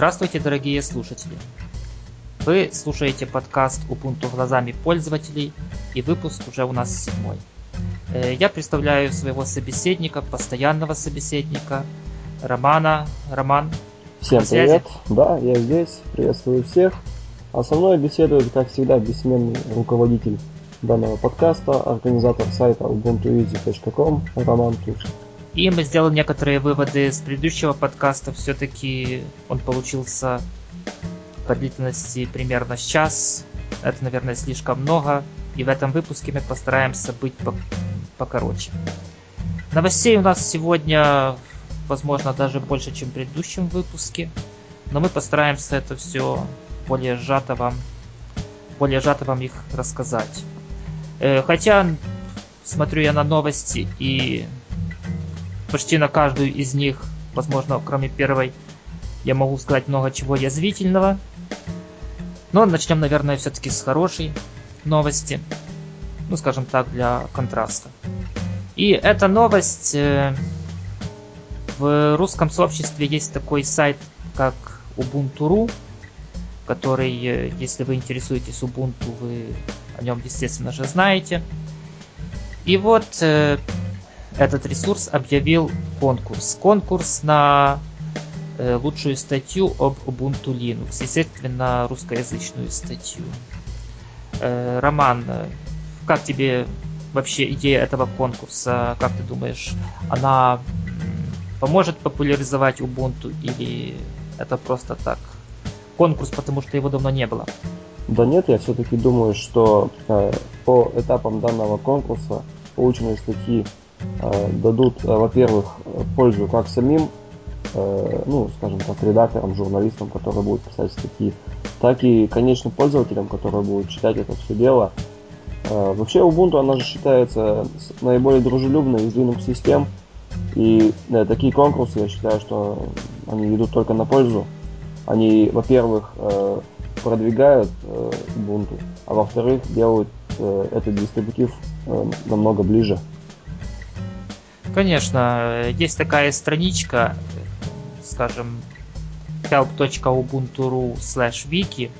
Здравствуйте, дорогие слушатели! Вы слушаете подкаст Ubuntu глазами пользователей, и выпуск уже у нас седьмой. Э, я представляю своего собеседника, постоянного собеседника, Романа. Роман, Всем привет! Да, я здесь, приветствую всех. А со мной беседует, как всегда, бессменный руководитель данного подкаста, организатор сайта ubuntueasy.com Роман Тушин. И мы сделали некоторые выводы с предыдущего подкаста. Все-таки он получился по длительности примерно час. Это, наверное, слишком много. И в этом выпуске мы постараемся быть покороче. Новостей у нас сегодня, возможно, даже больше, чем в предыдущем выпуске. Но мы постараемся это все более сжато вам, более сжато вам их рассказать. Э, хотя смотрю я на новости и почти на каждую из них, возможно, кроме первой, я могу сказать много чего язвительного. Но начнем, наверное, все-таки с хорошей новости. Ну, скажем так, для контраста. И эта новость... Э, в русском сообществе есть такой сайт, как Ubuntu.ru, который, э, если вы интересуетесь Ubuntu, вы о нем, естественно же, знаете. И вот э, этот ресурс объявил конкурс. Конкурс на э, лучшую статью об Ubuntu Linux, естественно, русскоязычную статью. Э, Роман, как тебе вообще идея этого конкурса? Как ты думаешь, она поможет популяризовать Ubuntu или это просто так? Конкурс, потому что его давно не было. Да нет, я все-таки думаю, что э, по этапам данного конкурса полученные статьи дадут, э, во-первых, пользу как самим, э, ну, скажем так, редакторам, журналистам, которые будут писать статьи, так и конечным пользователям, которые будут читать это все дело. Вообще Ubuntu, она же считается наиболее дружелюбной из Linux систем, и да, такие конкурсы, я считаю, что они идут только на пользу. Они, во-первых, продвигают Ubuntu, а во-вторых, делают этот дистрибутив намного ближе. Конечно, есть такая страничка, скажем, help.ubuntu.ru slash wiki,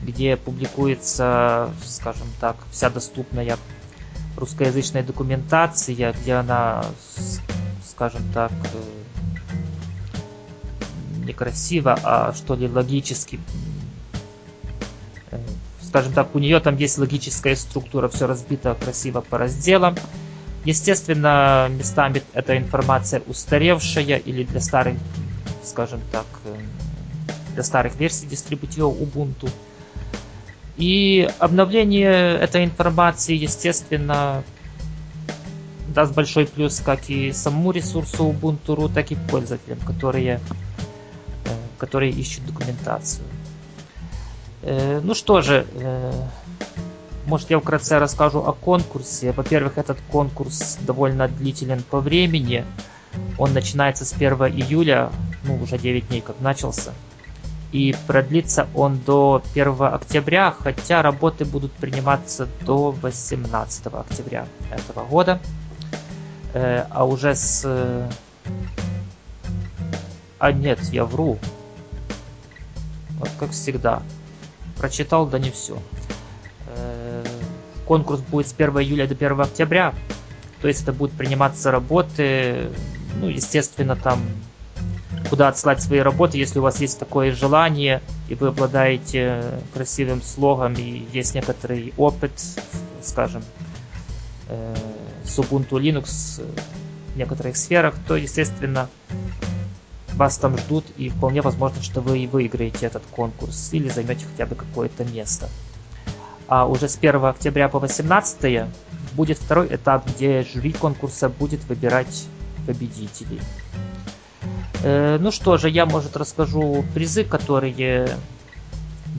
где публикуется, скажем так, вся доступная русскоязычная документация, где она, скажем так, э, некрасиво, а что ли логически э, скажем так, у нее там есть логическая структура, все разбито красиво по разделам. Естественно, местами эта информация устаревшая или для старых, скажем так, э, для старых версий дистрибутива Ubuntu. И обновление этой информации, естественно, даст большой плюс как и самому ресурсу Ubuntu.ru, так и пользователям, которые, э, которые ищут документацию. Э, ну что же, может, я вкратце расскажу о конкурсе. Во-первых, этот конкурс довольно длителен по времени. Он начинается с 1 июля, ну, уже 9 дней как начался. И продлится он до 1 октября, хотя работы будут приниматься до 18 октября этого года. Э, а уже с... А нет, я вру. Вот как всегда. Прочитал, да не все конкурс будет с 1 июля до 1 октября. То есть это будут приниматься работы, ну, естественно, там, куда отслать свои работы, если у вас есть такое желание, и вы обладаете красивым слогом, и есть некоторый опыт, скажем, э, с Ubuntu Linux в некоторых сферах, то, естественно, вас там ждут, и вполне возможно, что вы и выиграете этот конкурс, или займете хотя бы какое-то место а уже с 1 октября по 18 будет второй этап, где жюри конкурса будет выбирать победителей. Э, ну что же, я, может, расскажу призы, которые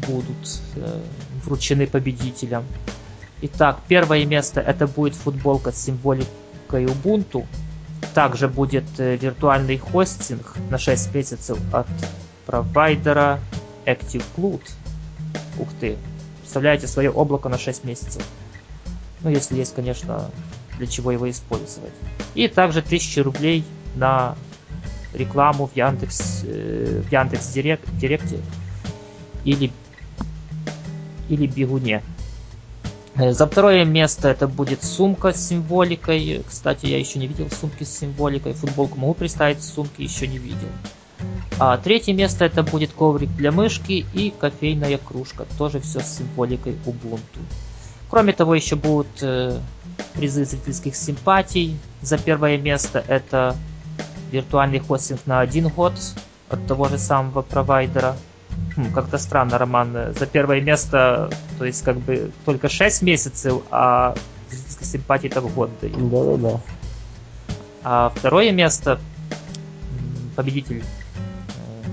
будут э, вручены победителям. Итак, первое место это будет футболка с символикой Ubuntu. Также будет э, виртуальный хостинг на 6 месяцев от провайдера ActiveCloud. Ух ты, вставляете свое облако на 6 месяцев. Ну, если есть, конечно, для чего его использовать. И также 1000 рублей на рекламу в Яндекс, э, в Яндекс Директ, Директе или, или Бегуне. Э, за второе место это будет сумка с символикой. Кстати, я еще не видел сумки с символикой. Футболку могу представить, сумки еще не видел. А третье место это будет коврик для мышки и кофейная кружка. Тоже все с символикой Ubuntu. Кроме того, еще будут э, призы зрительских симпатий. За первое место это виртуальный хостинг на один год от того же самого провайдера. Хм, как-то странно, Роман. За первое место, то есть как бы только 6 месяцев, а зрительских симпатий это в год дают. Да-да-да. А второе место победитель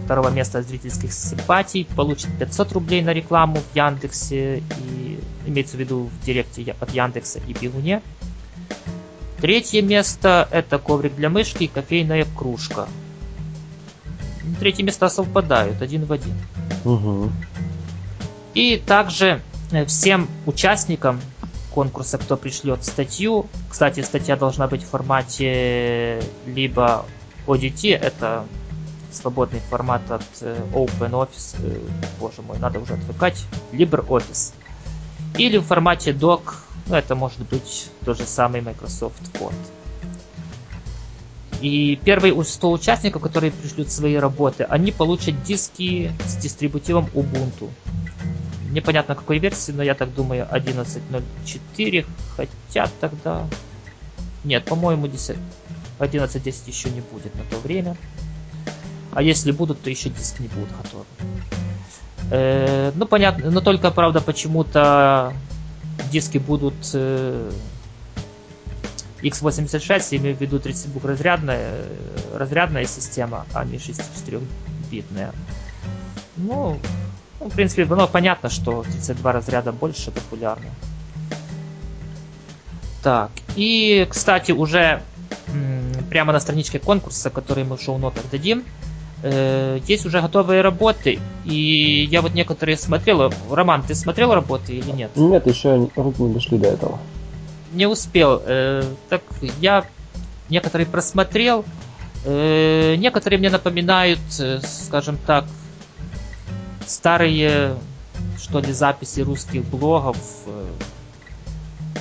второго места зрительских симпатий получит 500 рублей на рекламу в Яндексе и имеется в виду в директе от Яндекса и Бегуне. Третье место это коврик для мышки и кофейная кружка. Третье места совпадают один в один. Угу. И также э, всем участникам конкурса, кто пришлет статью, кстати, статья должна быть в формате либо ODT, это свободный формат от э, OpenOffice, э, боже мой, надо уже отвыкать, LibreOffice. Или в формате doc, ну это может быть тот же самый Microsoft Word. И первые 100 участников, которые пришлют свои работы, они получат диски с дистрибутивом Ubuntu. Непонятно какой версии, но я так думаю 11.04, хотя тогда... Нет, по-моему 11.10 еще не будет на то время. А если будут, то еще диск не будут готовы. Э, ну, понятно, но только, правда, почему-то диски будут э, x86, я имею в виду 32-разрядная разрядная система, а не 64-битная. Ну, ну, в принципе, ну, понятно, что 32 разряда больше популярны. Так, и, кстати, уже прямо на страничке конкурса, который мы в шоу-нотах дадим, э, есть уже готовые работы, и я вот некоторые смотрел. Роман, ты смотрел работы или нет? Нет, еще руки не дошли до этого. Не успел. Э, так я некоторые просмотрел. Э, некоторые мне напоминают, э, скажем так, старые, что ли, записи русских блогов, э,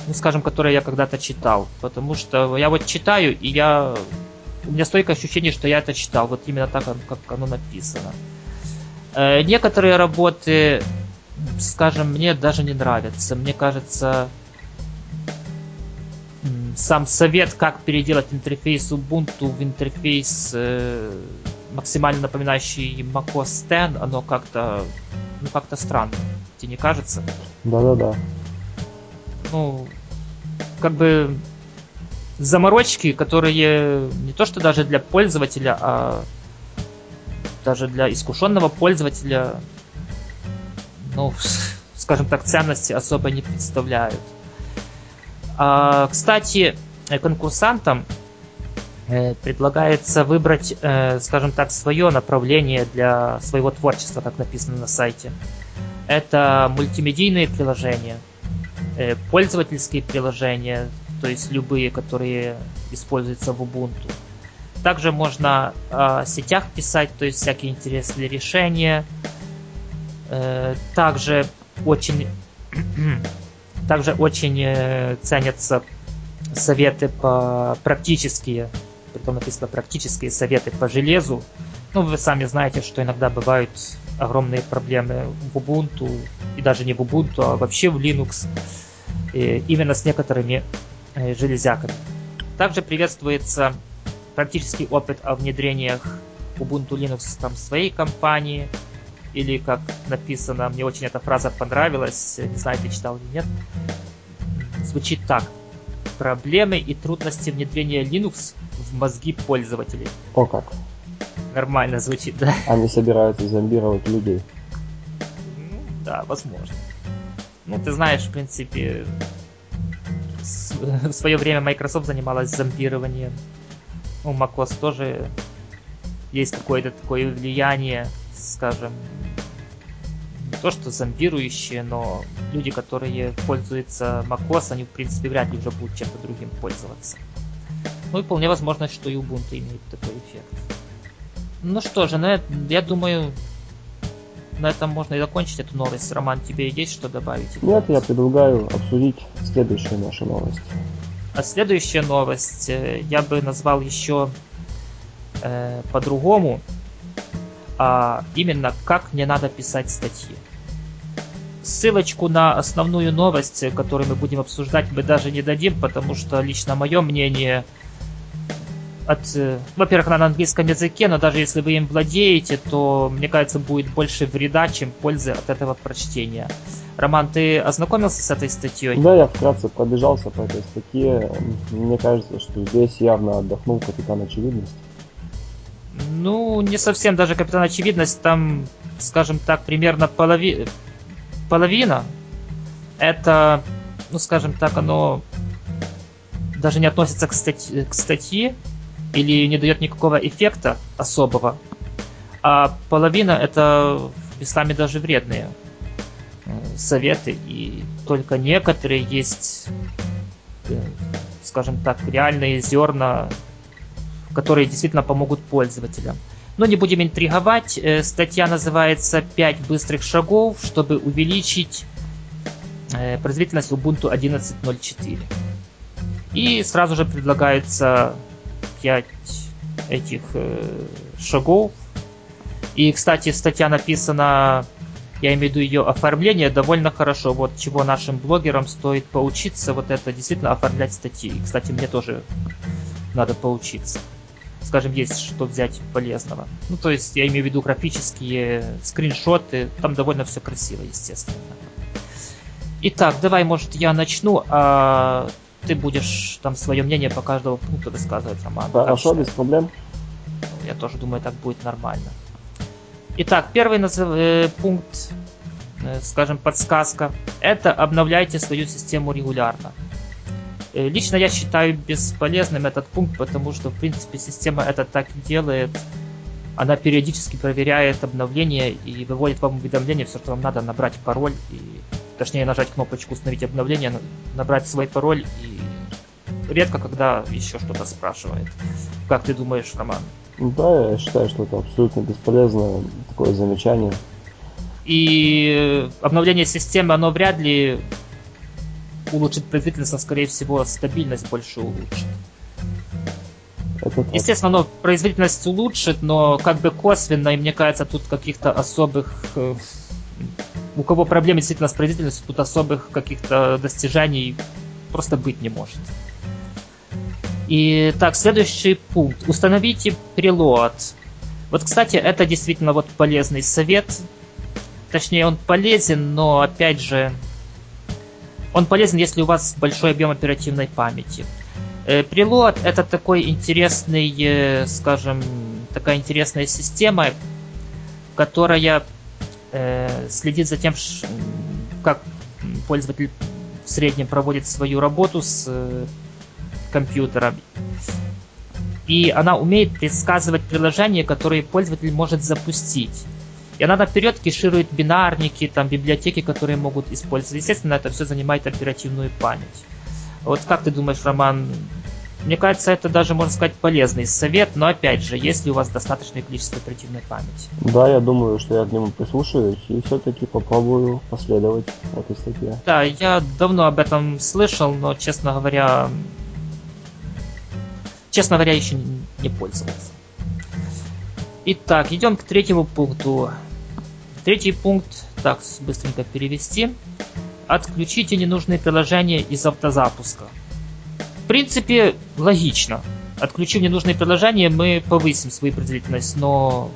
ну, скажем, которые я когда-то читал. Потому что я вот читаю, и я у меня стойкое ощущение, что я это читал, вот именно так, как оно написано. Э, некоторые работы, скажем, мне даже не нравятся. Мне кажется, сам совет, как переделать интерфейс Ubuntu в интерфейс э, максимально напоминающий macOS 10, оно как-то ну как-то странно. Тебе не кажется? Да-да-да. Ну, как бы заморочки, которые не то что даже для пользователя, а даже для искушенного пользователя, ну, скажем так, ценности особо не представляют. А, кстати, конкурсантам э, предлагается выбрать, э, скажем так, свое направление для своего творчества, как написано на сайте. Это мультимедийные приложения, э, пользовательские приложения, то есть любые, которые используются в Ubuntu. Также можно э, о сетях писать, то есть всякие интересные решения. Э, также очень, также очень э, ценятся советы по практические, притом написано практические советы по железу. Ну, вы сами знаете, что иногда бывают огромные проблемы в Ubuntu, и даже не в Ubuntu, а вообще в Linux, и именно с некоторыми Э, железяками. Также приветствуется практический опыт о внедрениях Ubuntu Linux там, в своей компании, или как написано, мне очень эта фраза понравилась, не знаю, ты читал или нет, звучит так. Проблемы и трудности внедрения Linux в мозги пользователей. О как. Нормально звучит, да? Они собираются зомбировать людей. Ну, да, возможно. Ну, ты знаешь, в принципе, в свое время Microsoft занималась зомбированием. У macOS тоже есть какое-то такое влияние, скажем, не то что зомбирующие, но люди, которые пользуются macOS, они в принципе вряд ли уже будут чем-то другим пользоваться. Ну и вполне возможно, что и Ubuntu имеет такой эффект. Ну что же, на, я думаю, на этом можно и закончить эту новость. Роман, тебе есть что добавить? Нет, я предлагаю обсудить следующую нашу новость. А следующая новость э, я бы назвал еще э, по-другому, а именно как не надо писать статьи. Ссылочку на основную новость, которую мы будем обсуждать, мы даже не дадим, потому что лично мое мнение от, э, во-первых, она на английском языке, но даже если вы им владеете, то, мне кажется, будет больше вреда, чем пользы от этого прочтения. Роман, ты ознакомился с этой статьей? Да, я вкратце пробежался по этой статье. Мне кажется, что здесь явно отдохнул капитан Очевидность. Ну, не совсем даже капитан Очевидность. Там, скажем так, примерно полови... половина. Это, ну, скажем так, оно даже не относится к, статье, к статье или не дает никакого эффекта особого. А половина это местами даже вредные советы, и только некоторые есть, э, скажем так, реальные зерна, которые действительно помогут пользователям. Но не будем интриговать. Э, статья называется «5 быстрых шагов, чтобы увеличить э, производительность Ubuntu 11.04». И сразу же предлагается 5 этих шагов. И, кстати, статья написана я имею в виду ее оформление довольно хорошо. Вот чего нашим блогерам стоит поучиться, вот это действительно оформлять статьи. И, кстати, мне тоже надо поучиться. Скажем, есть что взять полезного. Ну, то есть, я имею в виду графические скриншоты. Там довольно все красиво, естественно. Итак, давай, может, я начну, а ты будешь там свое мнение по каждому пункту высказывать, Роман. Хорошо, без проблем. Я тоже думаю, так будет нормально. Итак, первый назов... э, пункт, э, скажем, подсказка, это обновляйте свою систему регулярно. Э, лично я считаю бесполезным этот пункт, потому что, в принципе, система это так и делает. Она периодически проверяет обновления и выводит вам уведомление, все, что вам надо, набрать пароль, и, точнее нажать кнопочку «Установить обновление», набрать свой пароль и редко когда еще что-то спрашивает. Как ты думаешь, Роман? Да, я считаю, что это абсолютно бесполезное такое замечание. И обновление системы, оно вряд ли улучшит производительность, а скорее всего стабильность больше улучшит. Естественно, оно производительность улучшит, но как бы косвенно, и мне кажется, тут каких-то особых... У кого проблемы действительно с производительностью, тут особых каких-то достижений просто быть не может. И так, следующий пункт. Установите прилот. Вот, кстати, это действительно вот полезный совет. Точнее, он полезен, но опять же, он полезен, если у вас большой объем оперативной памяти. Э, прилот это такой интересный, э, скажем, такая интересная система, которая э, следит за тем, как пользователь в среднем проводит свою работу с компьютера. И она умеет предсказывать приложения, которые пользователь может запустить. И она наперед кеширует бинарники, там, библиотеки, которые могут использоваться. Естественно, это все занимает оперативную память. Вот как ты думаешь, Роман, мне кажется, это даже, можно сказать, полезный совет, но опять же, если у вас достаточное количество оперативной памяти. Да, я думаю, что я к нему прислушаюсь и все-таки попробую последовать этой статье. Да, я давно об этом слышал, но, честно говоря, честно говоря, еще не пользовался. Итак, идем к третьему пункту. Третий пункт, так, быстренько перевести. Отключите ненужные приложения из автозапуска. В принципе, логично. Отключив ненужные приложения, мы повысим свою производительность, но...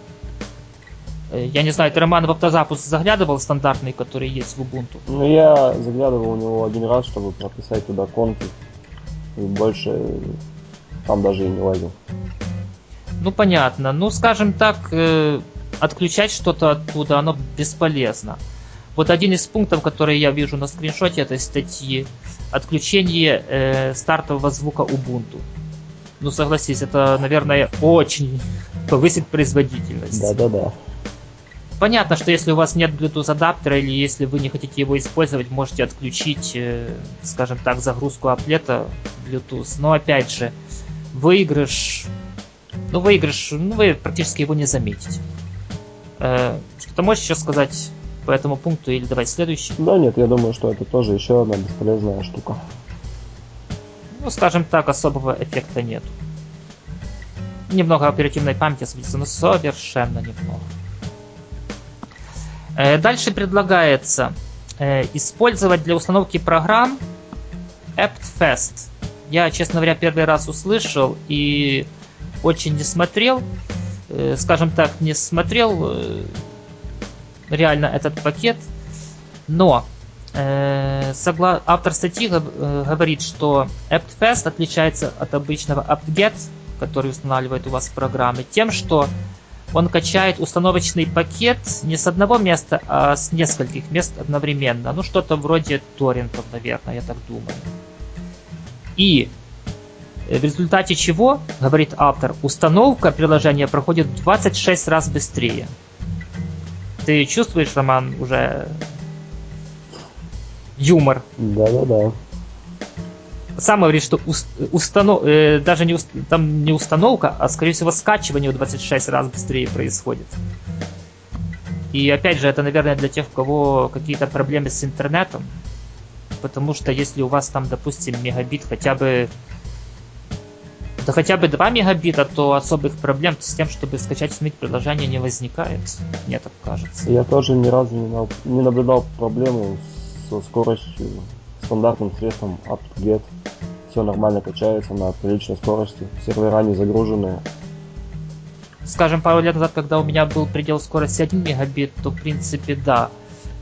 Э, я не знаю, ты, Роман, в автозапуск заглядывал стандартный, который есть в Ubuntu? Ну, я заглядывал у него один раз, чтобы прописать туда конфиг. И больше там даже и не лазил. Ну понятно. Ну, скажем так, э, отключать что-то оттуда, оно бесполезно. Вот один из пунктов, который я вижу на скриншоте этой статьи, отключение э, стартового звука Ubuntu. Ну, согласись, это, наверное, очень повысит производительность. Да-да-да. Понятно, что если у вас нет Bluetooth адаптера или если вы не хотите его использовать, можете отключить, э, скажем так, загрузку аплета Bluetooth. Но опять же, выигрыш ну, выигрыш, ну, вы практически его не заметите. Э, что-то можешь еще сказать по этому пункту или давай следующий? Да нет, я думаю, что это тоже еще одна бесполезная штука. Ну, скажем так, особого эффекта нет. Немного оперативной памяти освободится, но совершенно немного. Э, дальше предлагается э, использовать для установки программ AppFest. Я, честно говоря, первый раз услышал и очень не смотрел. Э, скажем так, не смотрел реально этот пакет. Но согла... автор статьи говорит, что AppFest отличается от обычного AppGet, который устанавливает у вас программы, тем, что он качает установочный пакет не с одного места, а с нескольких мест одновременно. Ну, что-то вроде торрентов, наверное, я так думаю. И в результате чего, говорит автор, установка приложения проходит в 26 раз быстрее. Ты чувствуешь, Роман, уже юмор? Да-да-да сам говорит, что установ... э, даже не, уст... там не установка, а скорее всего скачивание в 26 раз быстрее происходит. И опять же, это, наверное, для тех, у кого какие-то проблемы с интернетом. Потому что если у вас там, допустим, мегабит хотя бы да хотя бы 2 мегабита, то особых проблем с тем, чтобы скачать установить приложение не возникает, мне так кажется. Я тоже ни разу не, не наблюдал проблему со скоростью стандартным средством apt-get. Все нормально качается на приличной скорости. Сервера не загруженные. Скажем, пару лет назад, когда у меня был предел скорости 1 мегабит, то в принципе да.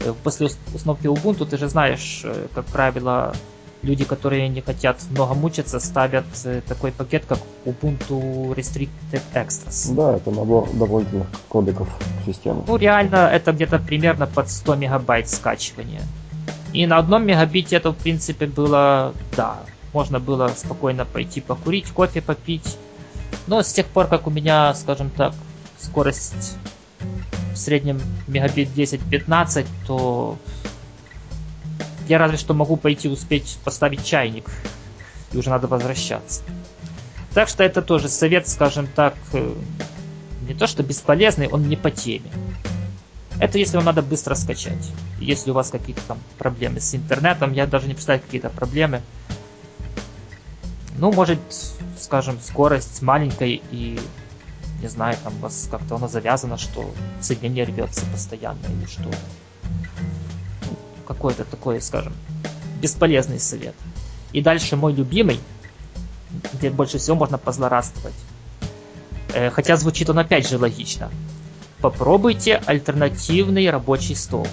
Э, после установки Ubuntu ты же знаешь, э, как правило, люди, которые не хотят много мучиться, ставят э, такой пакет, как Ubuntu Restricted Extras. Да, это набор дополнительных кодеков к системе. Ну, реально, это где-то примерно под 100 мегабайт скачивания. И на одном мегабите это, в принципе, было, да, можно было спокойно пойти покурить, кофе попить. Но с тех пор, как у меня, скажем так, скорость в среднем мегабит 10-15, то я разве что могу пойти успеть поставить чайник, и уже надо возвращаться. Так что это тоже совет, скажем так, э, не то что бесполезный, он не по теме. Это если вам надо быстро скачать. Если у вас какие-то там проблемы с интернетом, я даже не представляю какие-то проблемы. Ну, может, скажем, скорость маленькая и, не знаю, там у вас как-то оно завязано, что соединение рвется постоянно или что. Ну, какой-то такой, скажем, бесполезный совет. И дальше мой любимый, где больше всего можно позлорадствовать. Э, хотя звучит он опять же логично. Попробуйте альтернативный рабочий стол.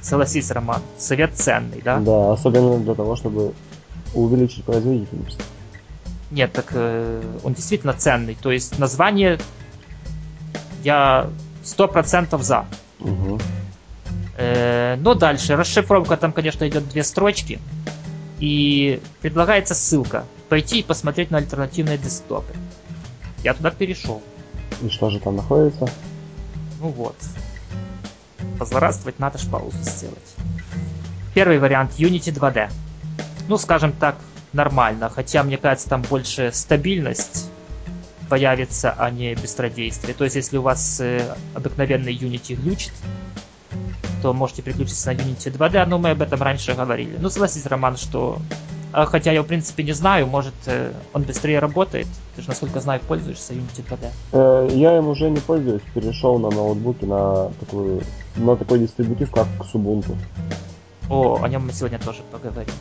Согласись, Роман, совет ценный, да? Да, особенно для того, чтобы увеличить производительность. Нет, так э, он действительно ценный. То есть название я сто процентов за. Угу. Э, но дальше расшифровка там, конечно, идет две строчки. И предлагается ссылка. Пойти и посмотреть на альтернативные десктопы. Я туда перешел. И что же там находится? Ну вот. Позлорадствовать надо ж паузу сделать. Первый вариант Unity 2D. Ну, скажем так, нормально. Хотя, мне кажется, там больше стабильность появится, а не быстродействие. То есть, если у вас э, обыкновенный Unity глючит, то можете переключиться на Unity 2D, но мы об этом раньше говорили. Ну, согласись, Роман, что а, хотя я, в принципе, не знаю, может, э, он быстрее работает. Ты же, насколько знаю, пользуешься Unity 2D. Э, я им уже не пользуюсь, перешел на ноутбуке на, такую, на такой дистрибутив, как Ubuntu. О, о нем мы сегодня тоже поговорим.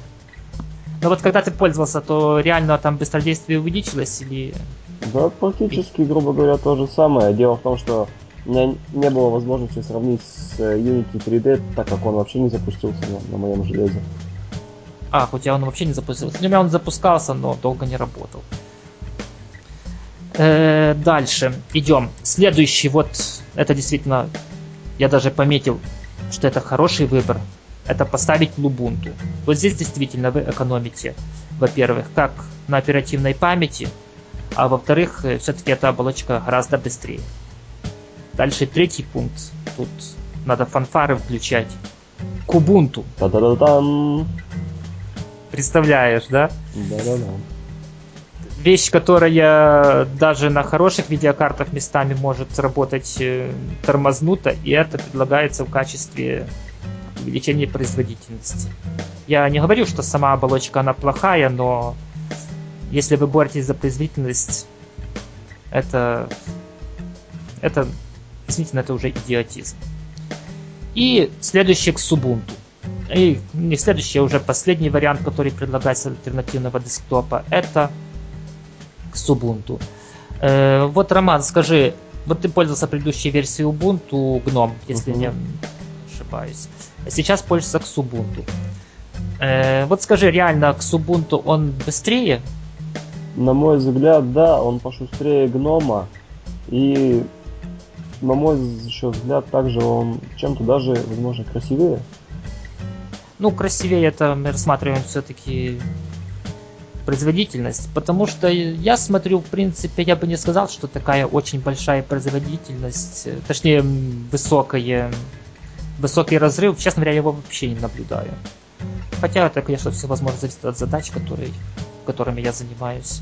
Но вот когда ты пользовался, то реально там быстродействие увеличилось или... Да, практически, грубо говоря, то же самое. Дело в том, что у меня не было возможности сравнить с э, Unity 3D, так как он вообще не запустился на, на моем железе. А, хотя он вообще не запустился. У меня он запускался, но долго не работал. Э, дальше идем. Следующий, вот это действительно, я даже пометил, что это хороший выбор. Это поставить Lubuntu. Вот здесь действительно вы экономите, во-первых, как на оперативной памяти, а во-вторых, э, все-таки эта оболочка гораздо быстрее. Дальше третий пункт. Тут надо фанфары включать. Кубунту. Представляешь, да? Да-да-да. вещь, которая даже на хороших видеокартах местами может работать э, тормознуто, и это предлагается в качестве увеличения производительности. Я не говорю, что сама оболочка она плохая, но если вы боретесь за производительность, это, это действительно это уже идиотизм. И следующий к Ubuntu. И не следующий, а уже последний вариант, который предлагается альтернативного десктопа, это к Ubuntu. Э, вот, Роман, скажи, вот ты пользовался предыдущей версией Ubuntu GNOME, если uh-huh. не ошибаюсь. А сейчас пользуешься к Ubuntu. Э, вот скажи, реально к Ubuntu он быстрее? На мой взгляд, да, он пошустрее гнома. И на мой еще взгляд, также он чем-то даже, возможно, красивее. Ну, красивее это мы рассматриваем все-таки производительность, потому что я смотрю, в принципе, я бы не сказал, что такая очень большая производительность, точнее, высокая, высокий разрыв, честно говоря, я его вообще не наблюдаю. Хотя это, конечно, все возможно зависит от задач, которые, которыми я занимаюсь.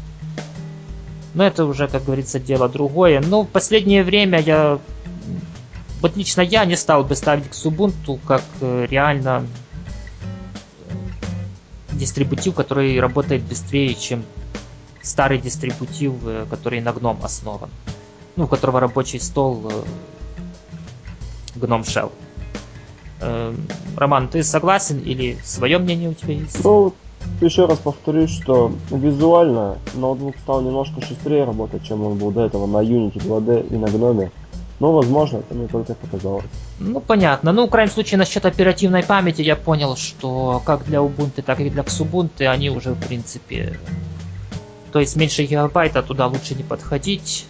Но это уже, как говорится, дело другое. Но в последнее время я... Вот лично я не стал бы ставить к Ubuntu как э, реально дистрибутив, который работает быстрее, чем старый дистрибутив, э, который на GNOME основан. Ну, у которого рабочий стол э, GNOME Shell. Роман, ты согласен или свое мнение у тебя есть? Ну, еще раз повторюсь, что визуально ноутбук стал немножко шустрее работать, чем он был до этого на Unity 2D и на Gnome. Но, возможно, это мне только показалось. Ну, понятно. Ну, в крайнем случае, насчет оперативной памяти я понял, что как для Ubuntu, так и для Xubuntu они уже, в принципе... То есть меньше гигабайта туда лучше не подходить.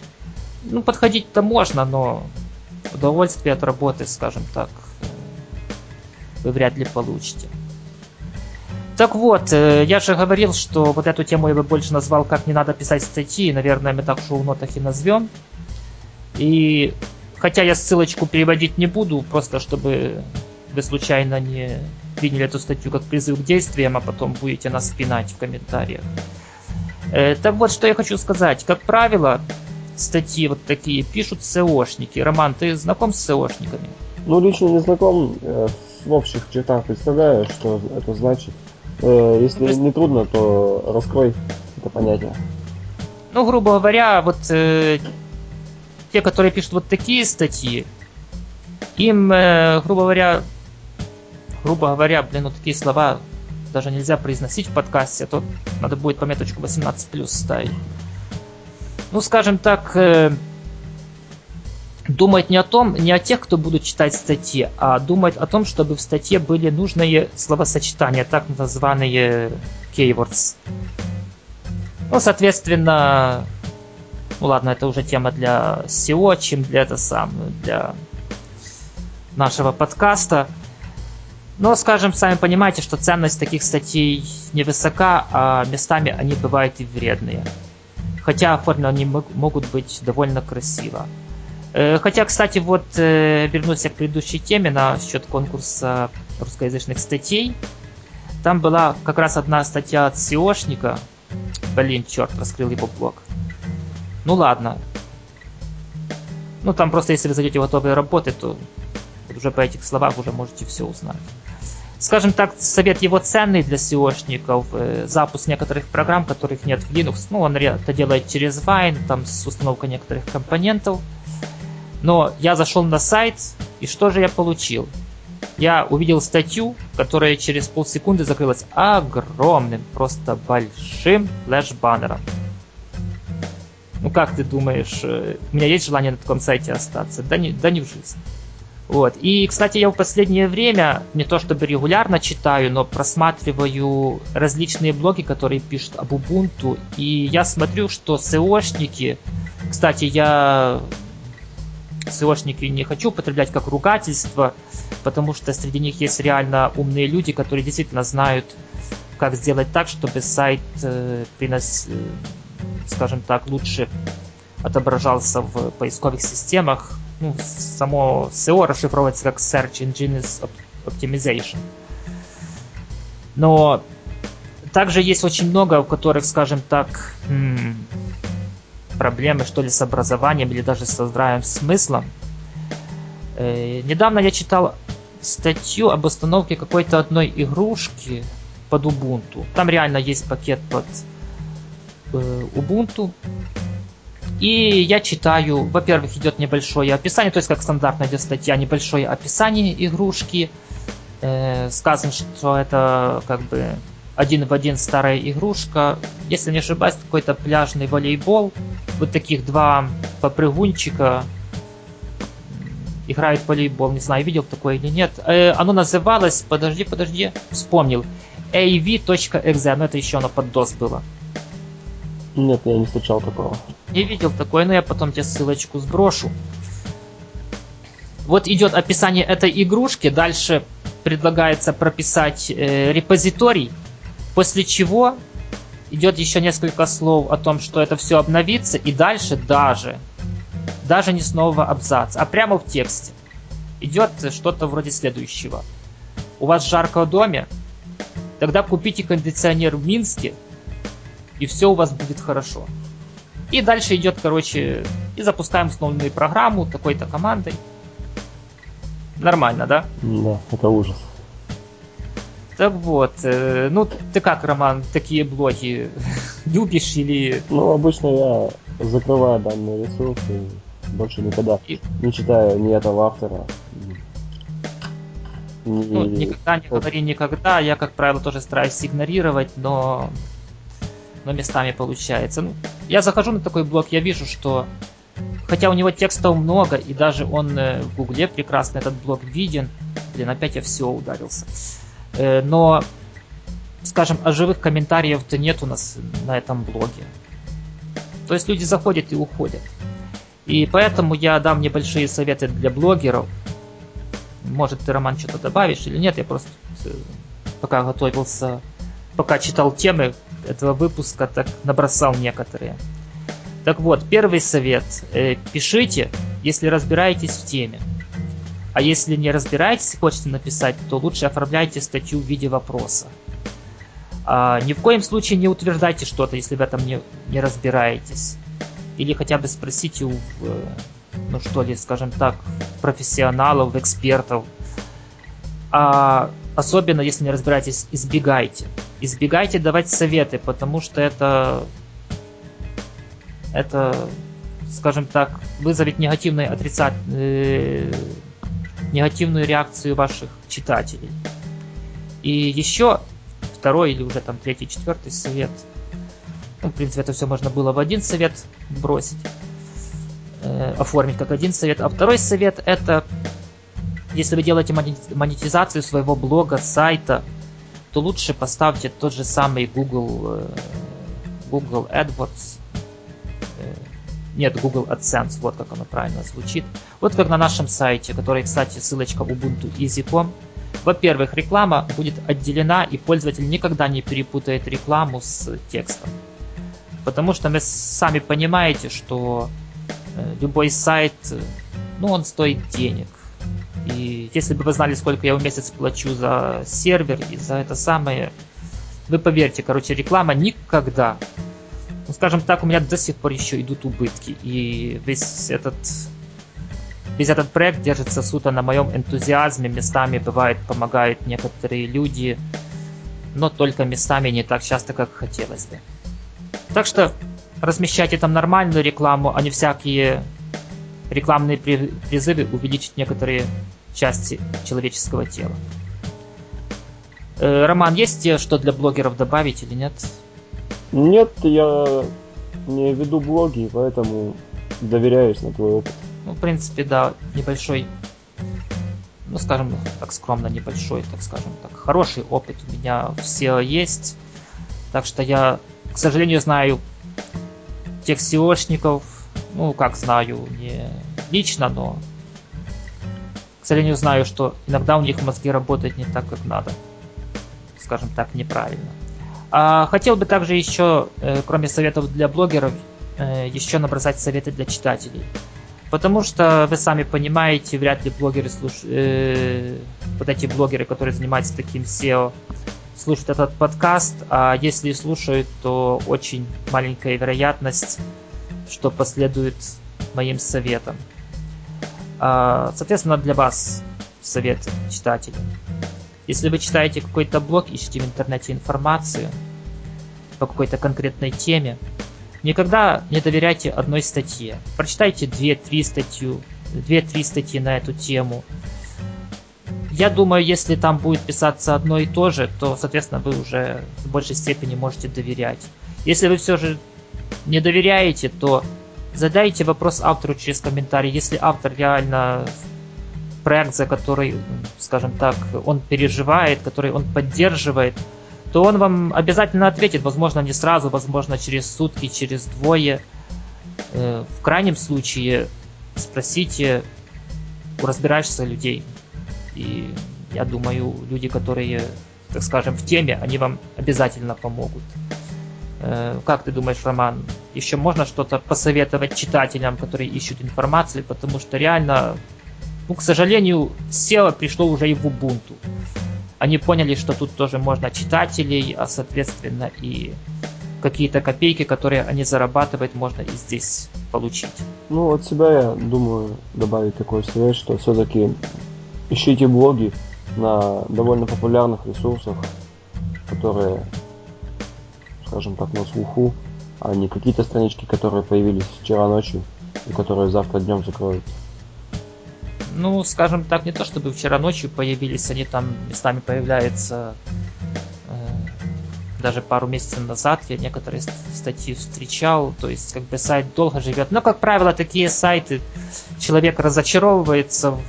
Ну, подходить-то можно, но удовольствие от работы, скажем так, вы вряд ли получите. Так вот, э, я же говорил, что вот эту тему я бы больше назвал «Как не надо писать статьи», наверное, мы так шоу-нотах и назовем. И хотя я ссылочку переводить не буду, просто чтобы вы случайно не приняли эту статью как призыв к действиям, а потом будете нас пинать в комментариях. Э, так вот, что я хочу сказать. Как правило, статьи вот такие пишут SEOшники. Роман, ты знаком с SEOшниками? Ну, лично не знаком. Э, в общих чертах представляю, что это значит. Э, если ну, не трудно, то раскрой это понятие. Ну, грубо говоря, вот э, те, которые пишут вот такие статьи, им, э, грубо говоря, грубо говоря, блин, вот такие слова даже нельзя произносить в подкасте, а то надо будет пометочку 18 плюс ставить. Ну, скажем так, э, думать не о том, не о тех, кто будут читать статьи, а думать о том, чтобы в статье были нужные словосочетания, так названные keywords. Ну, соответственно, ну ладно, это уже тема для SEO, чем для это сам, для нашего подкаста. Но, скажем, сами понимаете, что ценность таких статей невысока, а местами они бывают и вредные. Хотя оформлены они могут быть довольно красиво. Э, хотя, кстати, вот э, вернусь к предыдущей теме на счет конкурса русскоязычных статей. Там была как раз одна статья от SEOшника. Блин, черт, раскрыл его блог. Ну ладно. Ну там просто если вы зайдете в готовые работы, то уже по этих словах уже можете все узнать. Скажем так, совет его ценный для SEOшников. Э, запуск некоторых программ, которых нет в Linux. Ну, он это делает через Wine, там с установкой некоторых компонентов. Но я зашел на сайт, и что же я получил? Я увидел статью, которая через полсекунды закрылась огромным, просто большим флеш-баннером. Ну как ты думаешь, э, у меня есть желание на таком сайте остаться? Да не, да не в жизнь. Вот. И, кстати, я в последнее время не то чтобы регулярно читаю, но просматриваю различные блоги, которые пишут об Ubuntu. И я смотрю, что SEOшники... Кстати, я SEOшники не хочу употреблять как ругательство, потому что среди них есть реально умные люди, которые действительно знают, как сделать так, чтобы сайт э, принос, э, скажем так, лучше отображался в поисковых системах. Ну, само SEO расшифровывается как Search Engine Optimization. Но также есть очень много, у которых, скажем так, проблемы, что ли, с образованием или даже со здравым смыслом. Э, недавно я читал статью об установке какой-то одной игрушки под Ubuntu. Там реально есть пакет под э, Ubuntu. И я читаю, во-первых, идет небольшое описание, то есть как стандартная идет статья, небольшое описание игрушки. Э, сказано, что это как бы один в один старая игрушка. Если не ошибаюсь, какой-то пляжный волейбол. Вот таких два попрыгунчика играют в волейбол. Не знаю, видел такое или нет. Э, оно называлось, подожди, подожди, вспомнил. av.exe, но это еще оно под DOS было. Нет, я не встречал такого. Не видел такое, но я потом тебе ссылочку сброшу. Вот идет описание этой игрушки, дальше предлагается прописать э, репозиторий, После чего идет еще несколько слов о том, что это все обновится, и дальше даже, даже не с нового абзаца, а прямо в тексте идет что-то вроде следующего. У вас жарко в доме? Тогда купите кондиционер в Минске, и все у вас будет хорошо. И дальше идет, короче, и запускаем основную программу такой-то командой. Нормально, да? Да, это ужас. Так вот, э, ну ты как, Роман, такие блоги любишь или... Ну, обычно я закрываю данные ресурсы, больше никогда и... не читаю ни этого автора. Ни... Ну, никогда не говори никогда, я, как правило, тоже стараюсь игнорировать, но но местами получается. Ну, я захожу на такой блог, я вижу, что хотя у него текстов много, и даже он э, в Гугле прекрасно этот блог виден, блин, опять я все ударился. Э, но, скажем, а живых комментариев-то нет у нас на этом блоге. То есть люди заходят и уходят. И поэтому я дам небольшие советы для блогеров. Может, ты, Роман, что-то добавишь или нет? Я просто э, пока готовился, пока читал темы этого выпуска, так набросал некоторые. Так вот, первый совет. Э, пишите, если разбираетесь в теме. А если не разбираетесь и хотите написать, то лучше оформляйте статью в виде вопроса. А, ни в коем случае не утверждайте что-то, если в этом не, не разбираетесь. Или хотя бы спросите у, ну что ли, скажем так, профессионалов, экспертов. А особенно если не разбираетесь, избегайте. Избегайте давать советы, потому что это это, скажем так, вызовет негативные отрицательные негативную реакцию ваших читателей. И еще второй или уже там третий, четвертый совет. Ну, в принципе, это все можно было в один совет бросить, э, оформить как один совет. А второй совет это, если вы делаете монетизацию своего блога, сайта, то лучше поставьте тот же самый Google, э, Google AdWords нет, Google AdSense, вот как оно правильно звучит. Вот как на нашем сайте, который, кстати, ссылочка Ubuntu Easy.com. Во-первых, реклама будет отделена, и пользователь никогда не перепутает рекламу с текстом. Потому что вы сами понимаете, что э, любой сайт, ну, он стоит денег. И если бы вы знали, сколько я в месяц плачу за сервер и за это самое, вы поверьте, короче, реклама никогда ну, скажем так, у меня до сих пор еще идут убытки. И весь этот весь этот проект держится суто на моем энтузиазме. Местами бывает помогают некоторые люди, но только местами не так часто, как хотелось бы. Так что размещайте там нормальную рекламу, а не всякие рекламные призывы увеличить некоторые части человеческого тела. Э, Роман, есть что для блогеров добавить или нет? Нет, я не веду блоги, поэтому доверяюсь на твой опыт. Ну, в принципе, да, небольшой, ну, скажем так скромно, небольшой, так скажем так, хороший опыт у меня все есть. Так что я, к сожалению, знаю тех SEOшников, ну, как знаю, не лично, но, к сожалению, знаю, что иногда у них мозги работают не так, как надо. Скажем так, неправильно. А, хотел бы также еще, э, кроме советов для блогеров, э, еще набросать советы для читателей. Потому что вы сами понимаете, вряд ли блогеры слуш... э, вот эти блогеры, которые занимаются таким SEO, слушают этот подкаст, а если слушают, то очень маленькая вероятность, что последует моим советам. А, соответственно, для вас совет читателя. Если вы читаете какой-то блог, ищете в интернете информацию по какой-то конкретной теме, никогда не доверяйте одной статье. Прочитайте 2-3 статью, 2-3 статьи на эту тему. Я думаю, если там будет писаться одно и то же, то, соответственно, вы уже в большей степени можете доверять. Если вы все же не доверяете, то задайте вопрос автору через комментарий. Если автор реально проект, за который, скажем так, он переживает, который он поддерживает, то он вам обязательно ответит, возможно, не сразу, возможно, через сутки, через двое. Э, в крайнем случае спросите у разбирающихся людей. И я думаю, люди, которые, так скажем, в теме, они вам обязательно помогут. Э, как ты думаешь, Роман, еще можно что-то посоветовать читателям, которые ищут информацию, потому что реально ну, к сожалению, SEO пришло уже и в Ubuntu. Они поняли, что тут тоже можно читателей, а соответственно и какие-то копейки, которые они зарабатывают, можно и здесь получить. Ну, от себя я думаю добавить такой совет, что все-таки ищите блоги на довольно популярных ресурсах, которые, скажем так, на слуху, а не какие-то странички, которые появились вчера ночью и которые завтра днем закроются ну, скажем так, не то чтобы вчера ночью появились, они там местами появляются э, даже пару месяцев назад я некоторые статьи встречал, то есть как бы сайт долго живет. Но, как правило, такие сайты человек разочаровывается в,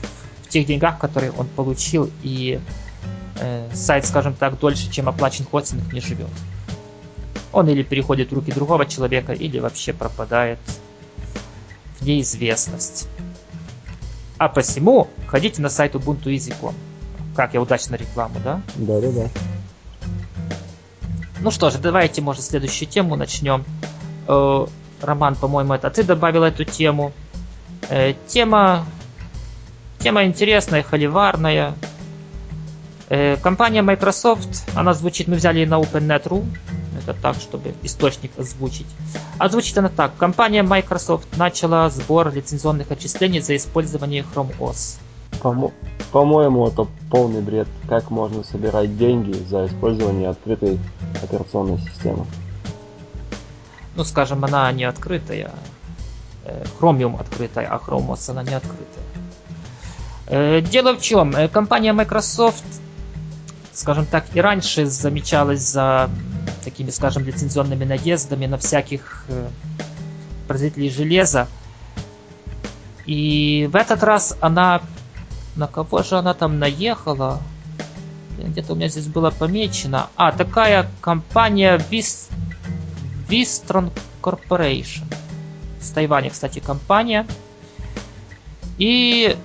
в тех деньгах, которые он получил, и э, сайт, скажем так, дольше, чем оплачен хостинг, не живет. Он или переходит в руки другого человека, или вообще пропадает в неизвестность. А посему ходите на сайт ubuntu.easy.com. Как я удачно рекламу, да? Да, да, да. Ну что же, давайте, может, следующую тему начнем. Э, Роман, по-моему, это ты добавил эту тему. Э, тема, тема интересная, холиварная. Э, компания Microsoft, она звучит, мы взяли на OpenNet.ru, это так, чтобы источник озвучить. А звучит она так. Компания Microsoft начала сбор лицензионных отчислений за использование Chrome OS. По-моему, это полный бред. Как можно собирать деньги за использование открытой операционной системы? Ну, скажем, она не открытая. Э, Chromium открытая, а Chrome OS она не открытая. Э, дело в чем? Э, компания Microsoft, скажем так, и раньше замечалась за такими, скажем, лицензионными наездами на всяких э, производителей железа. И в этот раз она... На кого же она там наехала? Где-то у меня здесь было помечено. А, такая компания Vist... Vistron Corporation. С Тайваня, кстати, компания. И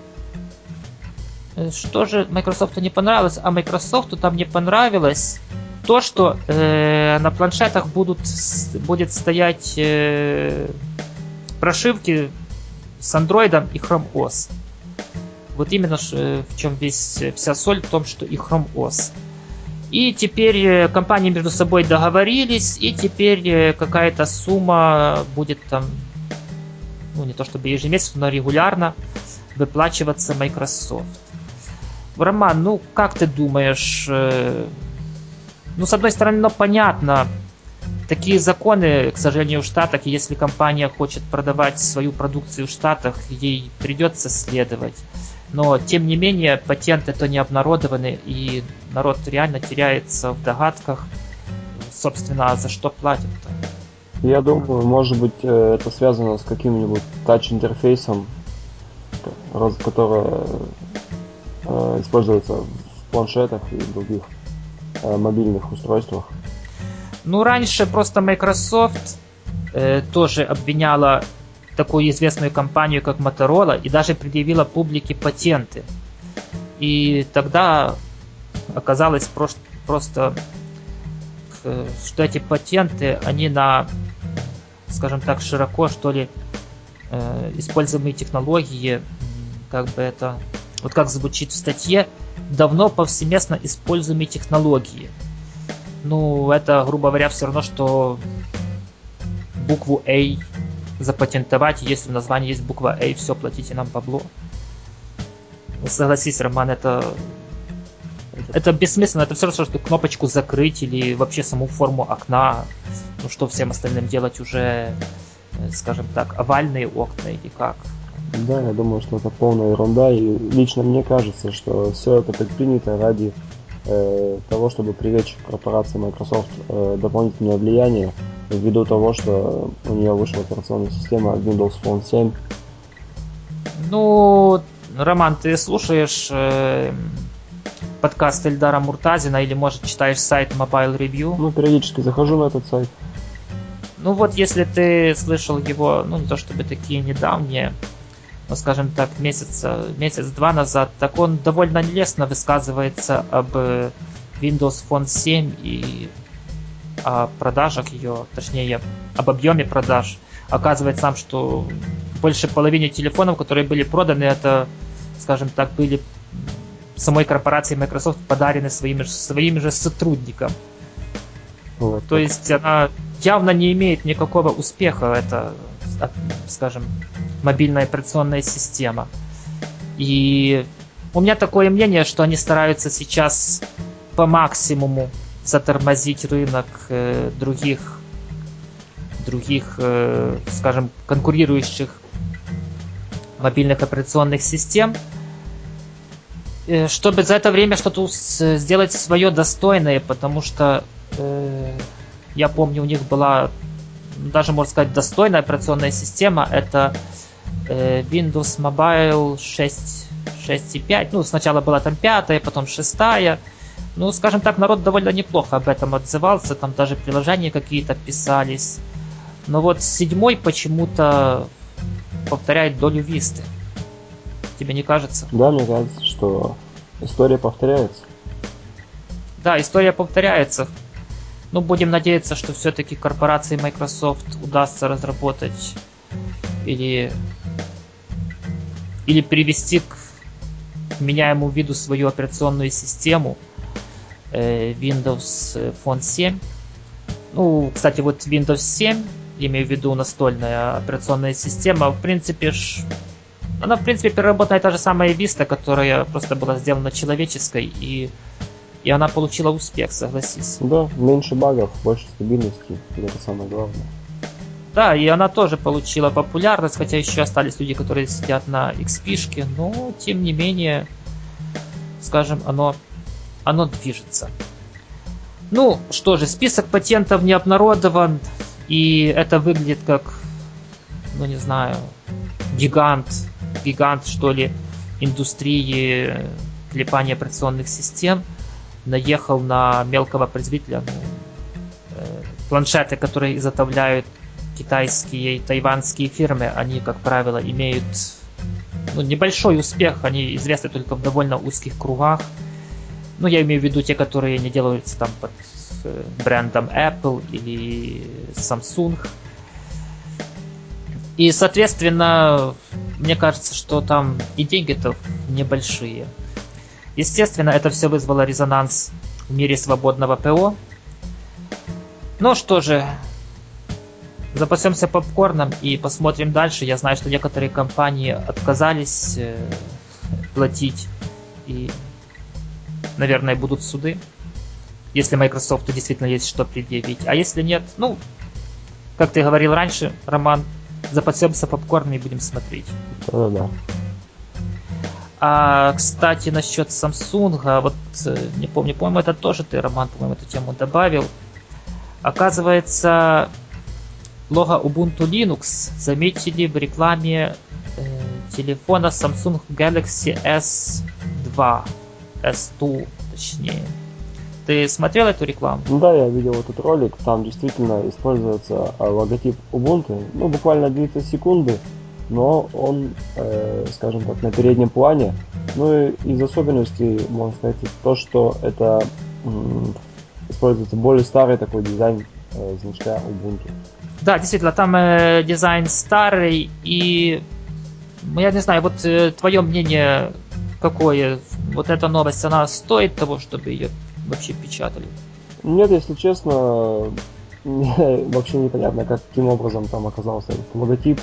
что же Microsoft не понравилось? А Microsoft там не понравилось то, что э, на планшетах будут, будет стоять э, прошивки с Android и Chrome OS. Вот именно э, в чем весь, вся соль в том, что и Chrome OS. И теперь э, компании между собой договорились, и теперь э, какая-то сумма будет там, ну не то чтобы ежемесячно, но регулярно выплачиваться Microsoft. Роман, ну как ты думаешь, ну, с одной стороны, но понятно, такие законы, к сожалению, в Штатах, если компания хочет продавать свою продукцию в Штатах, ей придется следовать. Но, тем не менее, патенты то не обнародованы, и народ реально теряется в догадках, собственно, за что платят-то. Я думаю, может быть, э, это связано с каким-нибудь тач-интерфейсом, который э, используется в планшетах и других Э, мобильных устройствах? Ну, раньше просто Microsoft э, тоже обвиняла такую известную компанию, как Motorola, и даже предъявила публике патенты. И тогда оказалось просто, просто э, что эти патенты, они на, скажем так, широко, что ли, э, используемые технологии, как бы это, вот как звучит в статье, давно повсеместно используемые технологии. ну, это, грубо говоря, все равно, что букву A запатентовать, если в названии есть буква A, все, платите нам бабло. Ну, согласись, Роман, это это бессмысленно, это все равно, что кнопочку закрыть или вообще саму форму окна. Ну что всем остальным делать уже, э, скажем так, овальные окна или как? Да, я думаю, что это полная ерунда, и лично мне кажется, что все это предпринято ради э, того, чтобы привлечь корпорации Microsoft э, дополнительное влияние, ввиду того, что у нее вышла операционная система Windows Phone 7. Ну, Роман, ты слушаешь э, подкаст Эльдара Муртазина или, может, читаешь сайт Mobile Review? Ну, периодически захожу на этот сайт. Ну вот, если ты слышал его, ну не то чтобы такие недавние, но, скажем так, месяца, месяц-два назад, так он довольно лестно высказывается об Windows Phone 7 и о продажах ее, точнее, об объеме продаж. Оказывается сам, что больше половины телефонов, которые были проданы, это, скажем так, были самой корпорации Microsoft подарены своими, своими же сотрудникам. Вот. То есть она явно не имеет никакого успеха, это, скажем, мобильная операционная система. И у меня такое мнение, что они стараются сейчас по максимуму затормозить рынок э, других, других, э, скажем, конкурирующих мобильных операционных систем, э, чтобы за это время что-то сделать свое достойное, потому что я помню, у них была даже, можно сказать, достойная операционная система. Это э, Windows Mobile 6, 6.5. Ну, сначала была там пятая, потом шестая. Ну, скажем так, народ довольно неплохо об этом отзывался. Там даже приложения какие-то писались. Но вот седьмой почему-то повторяет долю Висты. Тебе не кажется? Да, мне кажется, что история повторяется. Да, история повторяется. Ну, будем надеяться, что все-таки корпорации Microsoft удастся разработать или, или привести к меняемому виду свою операционную систему э, Windows Phone 7. Ну, кстати, вот Windows 7, имею в виду настольная операционная система, в принципе, она, в принципе, переработанная та же самая Vista, которая просто была сделана человеческой и и она получила успех, согласись. Да, меньше багов, больше стабильности, это самое главное. Да, и она тоже получила популярность, хотя еще остались люди, которые сидят на XP, но тем не менее, скажем, оно, оно движется. Ну, что же, список патентов не обнародован, и это выглядит как, ну не знаю, гигант, гигант, что ли, индустрии клепания операционных систем – наехал на мелкого производителя. Ну, э, планшеты, которые изготовляют китайские и тайванские фирмы, они, как правило, имеют ну, небольшой успех, они известны только в довольно узких кругах. Ну, я имею в виду те, которые не делаются там под э, брендом Apple или Samsung. И, соответственно, мне кажется, что там и деньги-то небольшие. Естественно, это все вызвало резонанс в мире свободного ПО. Ну что же, запасемся попкорном и посмотрим дальше. Я знаю, что некоторые компании отказались э, платить и, наверное, будут суды, если Microsoft действительно есть что предъявить. А если нет, ну, как ты говорил раньше, Роман, запасемся попкорном и будем смотреть. Да-да-да. А, кстати, насчет Samsung, вот э, не помню, по-моему, это тоже ты, Роман, по-моему, эту тему добавил. Оказывается, лого Ubuntu Linux заметили в рекламе э, телефона Samsung Galaxy S2, S2 точнее. Ты смотрел эту рекламу? Да, я видел этот ролик. Там действительно используется а, логотип Ubuntu. Ну, буквально длится секунды но он, э, скажем так, на переднем плане. Ну и из особенностей, можно сказать, то, что это м, используется более старый такой дизайн э, значка Ubuntu. Да, действительно, там э, дизайн старый, и ну, я не знаю, вот э, твое мнение какое? Вот эта новость, она стоит того, чтобы ее вообще печатали? Нет, если честно, мне вообще непонятно, как, каким образом там оказался этот логотип.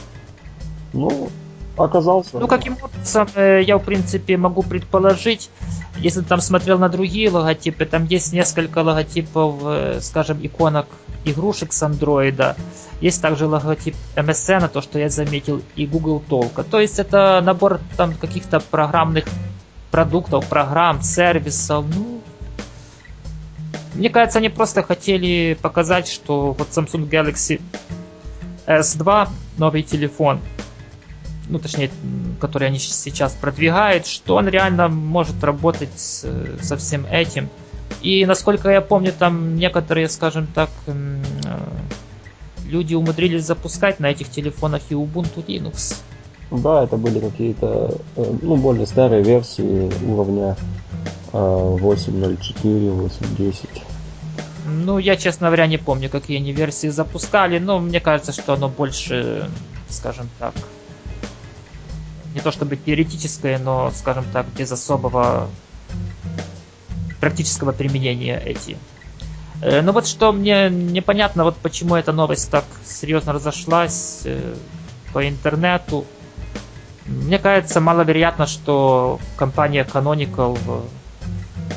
Ну, оказался. Ну, каким образом, э, я, в принципе, могу предположить, если там смотрел на другие логотипы, там есть несколько логотипов, э, скажем, иконок игрушек с андроида. Есть также логотип MSN, то, что я заметил, и Google Толка. То есть это набор там каких-то программных продуктов, программ, сервисов. Ну, мне кажется, они просто хотели показать, что вот Samsung Galaxy S2, новый телефон, ну точнее, который они сейчас продвигают, что он реально может работать со всем этим. И насколько я помню, там некоторые, скажем так, э, люди умудрились запускать на этих телефонах и Ubuntu Linux. Да, это были какие-то э, ну, более старые версии уровня 8.04, э, 8.10. Ну, я, честно говоря, не помню, какие они версии запускали, но мне кажется, что оно больше, скажем так, не то чтобы теоретическое, но, скажем так, без особого практического применения эти. Э, но вот что мне непонятно, вот почему эта новость так серьезно разошлась э, по интернету. Мне кажется, маловероятно, что компания Canonical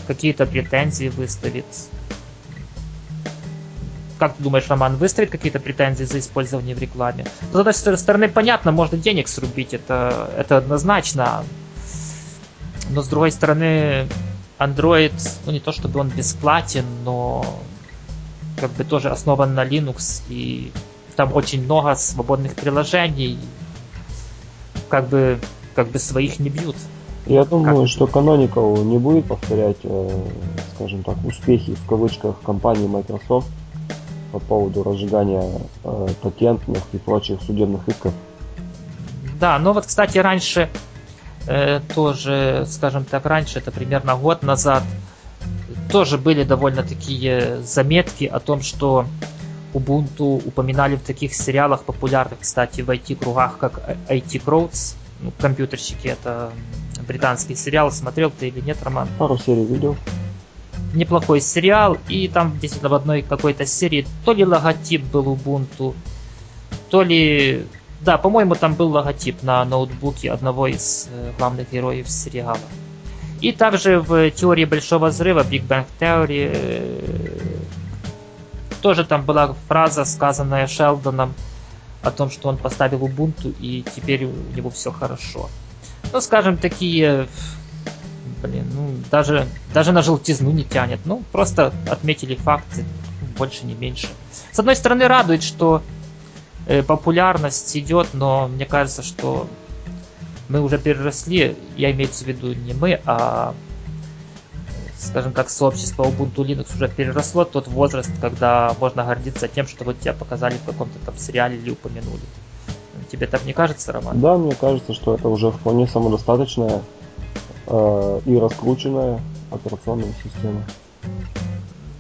какие-то претензии выставит. Как ты думаешь, Роман, выставит какие-то претензии за использование в рекламе? С одной стороны, понятно, можно денег срубить, это, это однозначно. Но с другой стороны, Android, ну не то чтобы он бесплатен, но как бы тоже основан на Linux, и там очень много свободных приложений, как бы, как бы своих не бьют. Я думаю, как... что Canonical не будет повторять, э, скажем так, успехи в кавычках компании Microsoft по поводу разжигания э, патентных и прочих судебных исков. Да, но вот, кстати, раньше Э, тоже, скажем так, раньше, это примерно год назад, тоже были довольно такие заметки о том, что Ubuntu упоминали в таких сериалах популярных, кстати, в IT-кругах, как IT Crowds, ну, компьютерщики, это британский сериал, смотрел ты или нет, Роман? Пару серий видел. Неплохой сериал, и там действительно в одной какой-то серии то ли логотип был Ubuntu, то ли да, по-моему, там был логотип на ноутбуке одного из э, главных героев сериала. И также в теории Большого Взрыва, Big Bang Theory, э, тоже там была фраза, сказанная Шелдоном, о том, что он поставил Ubuntu и теперь у него все хорошо. Ну, скажем, такие, блин, ну, даже, даже на желтизну не тянет. Ну, просто отметили факты, больше не меньше. С одной стороны, радует, что Э, популярность идет, но мне кажется, что мы уже переросли, я имею в виду не мы, а скажем так, сообщество Ubuntu Linux уже переросло тот возраст, когда можно гордиться тем, что вот тебя показали в каком-то там сериале или упомянули. Тебе так не кажется, Роман? Да, мне кажется, что это уже вполне самодостаточная э, и раскрученная операционная система.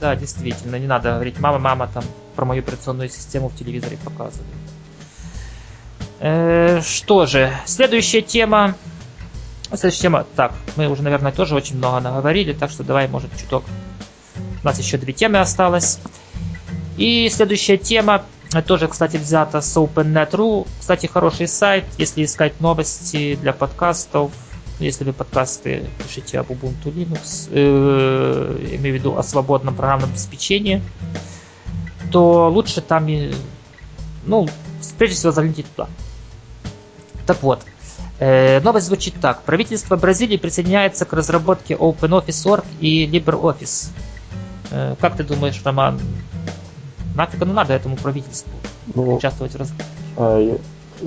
Да, действительно, не надо говорить, мама, мама, там про мою операционную систему в телевизоре показывают. Э, что же, следующая тема. Следующая тема. Так, мы уже, наверное, тоже очень много наговорили, так что давай, может, чуток. У нас еще две темы осталось. И следующая тема тоже, кстати, взята с OpenNet.ru. Кстати, хороший сайт, если искать новости для подкастов если вы подкасты пишете об Ubuntu Linux, э, имею в виду о свободном программном обеспечении, то лучше там, и, ну, прежде всего загляните туда. Так вот, э, новость звучит так. Правительство Бразилии присоединяется к разработке OpenOffice.org и LibreOffice. Э, как ты думаешь, Роман, нафиг оно надо этому правительству ну, участвовать в разработке? А,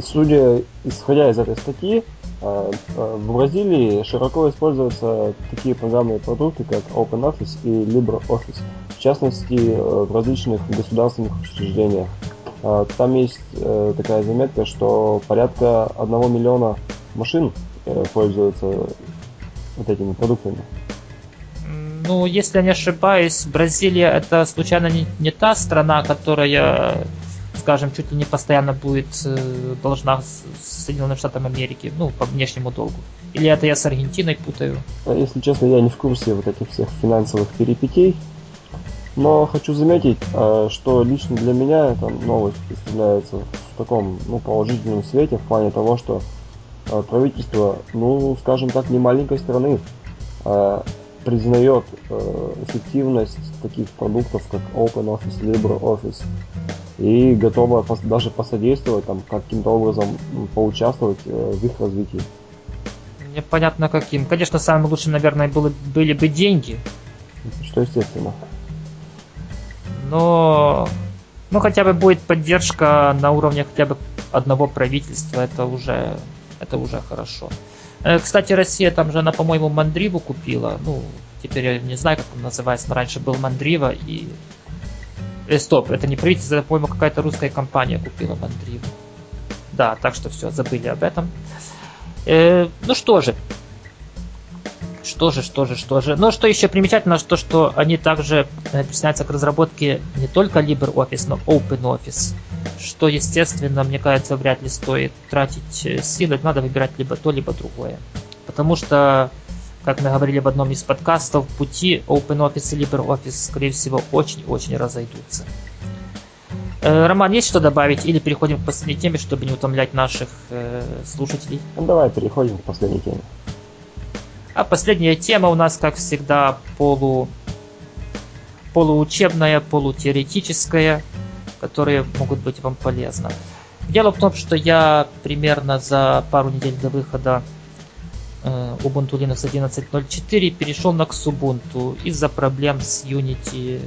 судя, исходя из этой статьи, в Бразилии широко используются такие программные продукты, как OpenOffice и LibreOffice, в частности, э, в различных государственных учреждениях. А, там есть э, такая заметка, что порядка 1 миллиона машин э, пользуются вот этими продуктами. Ну, если я не ошибаюсь, Бразилия это случайно не, не та страна, которая скажем, чуть ли не постоянно будет э, должна Соединенным Штатам Америки, ну, по внешнему долгу. Или это я с Аргентиной путаю? А если честно, я не в курсе вот этих всех финансовых перипетий. Но хочу заметить, э, что лично для меня эта новость представляется в таком ну, положительном свете, в плане того, что э, правительство, ну, скажем так, не маленькой страны, э, признает эффективность таких продуктов, как OpenOffice, LibreOffice, и готово даже посодействовать, там, каким-то образом поучаствовать в их развитии. Непонятно каким. Конечно, самым лучшим, наверное, было, были бы деньги. Что естественно но ну хотя бы будет поддержка на уровне хотя бы одного правительства, это уже, это уже хорошо. Э, кстати, Россия там же, она, по-моему, Мандриву купила. Ну, теперь я не знаю, как он называется, но раньше был Мандрива и... Э, стоп, это не правительство, по-моему, какая-то русская компания купила Мандриву. Да, так что все, забыли об этом. Э, ну что же, что же, что же, что же. Но что еще примечательно, то, что они также э, присоединяются к разработке не только LibreOffice, но OpenOffice. Что, естественно, мне кажется, вряд ли стоит тратить э, силы. Надо выбирать либо то, либо другое. Потому что, как мы говорили в одном из подкастов, пути OpenOffice и LibreOffice, скорее всего, очень-очень разойдутся. Э, Роман, есть что добавить? Или переходим к последней теме, чтобы не утомлять наших э, слушателей? Ну, давай переходим к последней теме. А последняя тема у нас, как всегда, полу... полуучебная, полутеоретическая, которые могут быть вам полезны. Дело в том, что я примерно за пару недель до выхода э, Ubuntu Linux 11.04 перешел на Xubuntu из-за проблем с Unity,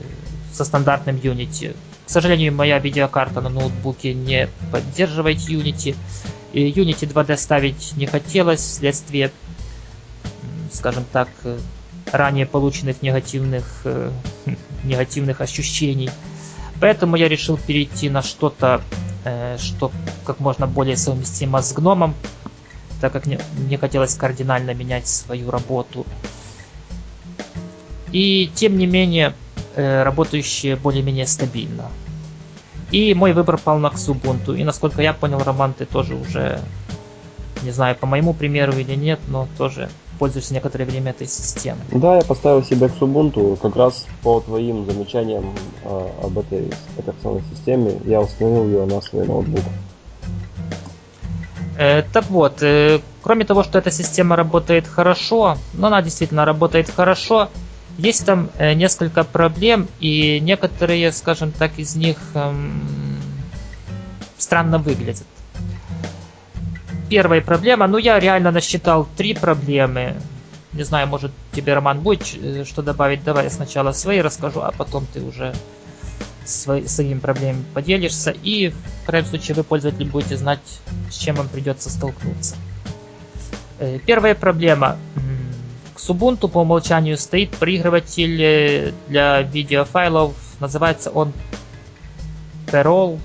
со стандартным Unity. К сожалению, моя видеокарта на ноутбуке не поддерживает Unity. И Unity 2D ставить не хотелось вследствие скажем так, э, ранее полученных негативных, э, негативных ощущений. Поэтому я решил перейти на что-то, э, что как можно более совместимо с гномом, так как мне, хотелось кардинально менять свою работу. И тем не менее, работающие более-менее стабильно. И мой выбор пал на Xubuntu. И насколько я понял, Роман, ты тоже уже, не знаю, по моему примеру или нет, но тоже пользуешься некоторое время этой системой. Да, я поставил себе к Ubuntu как раз по твоим замечаниям э, об этой операционной системе. Я установил ее на свой ноутбук. Э, так вот, э, кроме того, что эта система работает хорошо, но она действительно работает хорошо, есть там э, несколько проблем, и некоторые, скажем так, из них эм, странно выглядят первая проблема. Ну, я реально насчитал три проблемы. Не знаю, может тебе, Роман, будет э, что добавить. Давай я сначала свои расскажу, а потом ты уже свои, своими проблемами поделишься. И, в крайнем случае, вы, пользователи, будете знать, с чем вам придется столкнуться. Э, первая проблема. К Ubuntu по умолчанию стоит проигрыватель э, для видеофайлов. Называется он Parole.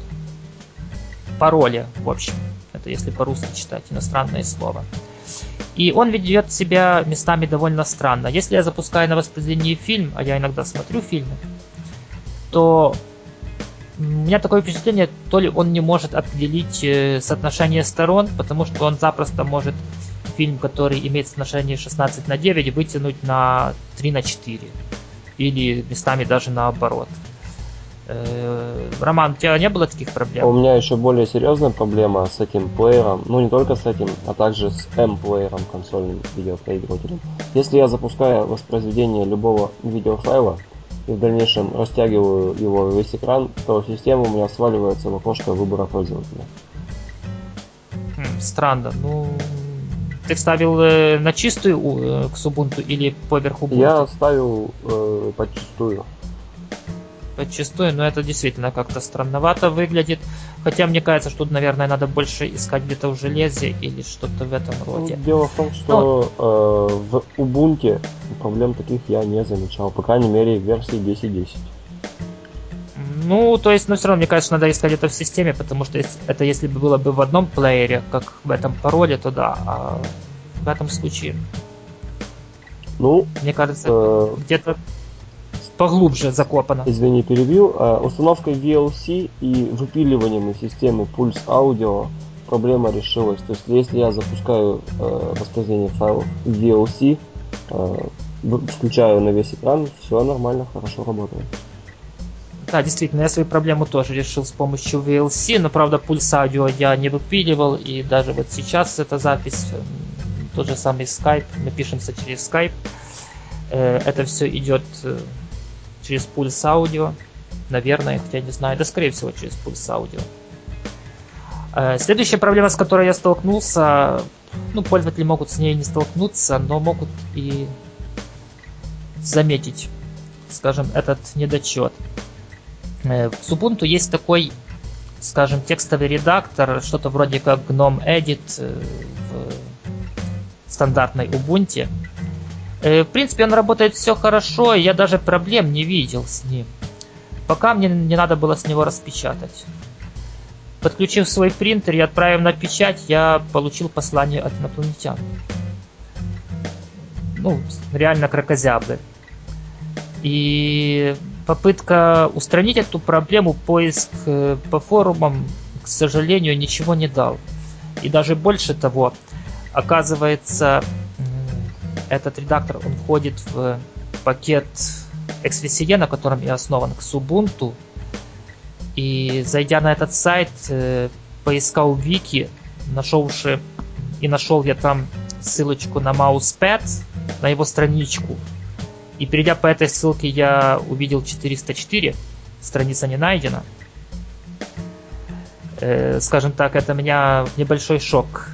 Пароли, в общем это если по-русски читать, иностранное слово. И он ведет себя местами довольно странно. Если я запускаю на воспроизведении фильм, а я иногда смотрю фильмы, то у меня такое впечатление, то ли он не может определить э, соотношение сторон, потому что он запросто может фильм, который имеет соотношение 16 на 9, вытянуть на 3 на 4. Или местами даже наоборот. Э, Роман, у тебя не было таких проблем? У меня еще более серьезная проблема с этим плеером. Ну, не только с этим, а также с M-плеером, консольным видеопроигрывателем. Если я запускаю воспроизведение любого видеофайла и в дальнейшем растягиваю его весь экран, то система у меня сваливается в окошко выбора пользователя. Хм, странно. Ну, ты вставил э, на чистую э, к Ubuntu или поверх Ubuntu? Я ставил э, подчистую но это действительно как-то странновато выглядит. Хотя мне кажется, что, наверное, надо больше искать где-то в железе или что-то в этом ну, роде. Ну, дело в том, что ну, э, в Ubuntu проблем таких я не замечал, по крайней мере, в версии 10.10. Ну, то есть, но все равно, мне кажется, надо искать это в системе, потому что это если бы было бы в одном плеере, как в этом пароле, то да, а в этом случае... Ну, мне кажется, э... где-то поглубже закопано. Извини, перебил. А, установкой VLC и выпиливанием из системы Pulse Audio проблема решилась. То есть, если я запускаю э, воспроизведение файлов VLC, э, включаю на весь экран, все нормально, хорошо работает. Да, действительно, я свою проблему тоже решил с помощью VLC, но, правда, пульс аудио я не выпиливал, и даже вот сейчас эта запись, тот же самый Skype, мы пишемся через Skype, э, это все идет э, через пульс аудио, наверное, хотя не знаю, да, скорее всего, через пульс аудио. Э, следующая проблема, с которой я столкнулся, ну, пользователи могут с ней не столкнуться, но могут и заметить, скажем, этот недочет. Э, в Ubuntu есть такой, скажем, текстовый редактор, что-то вроде как GNOME Edit э, в стандартной Ubuntu. Э, в принципе, он работает все хорошо, я даже проблем не видел с ним. Пока мне не надо было с него распечатать. Подключив свой принтер и отправив на печать, я получил послание от инопланетян. Ну, реально крокозябры. И попытка устранить эту проблему, поиск э, по форумам, к сожалению, ничего не дал. И даже больше того, оказывается, этот редактор, он входит в пакет XVCE, на котором и основан Xubuntu. И зайдя на этот сайт, э, поискал вики, нашелши и нашел я там ссылочку на Mousepad, на его страничку. И перейдя по этой ссылке, я увидел 404, страница не найдена. Э, скажем так, это меня в небольшой шок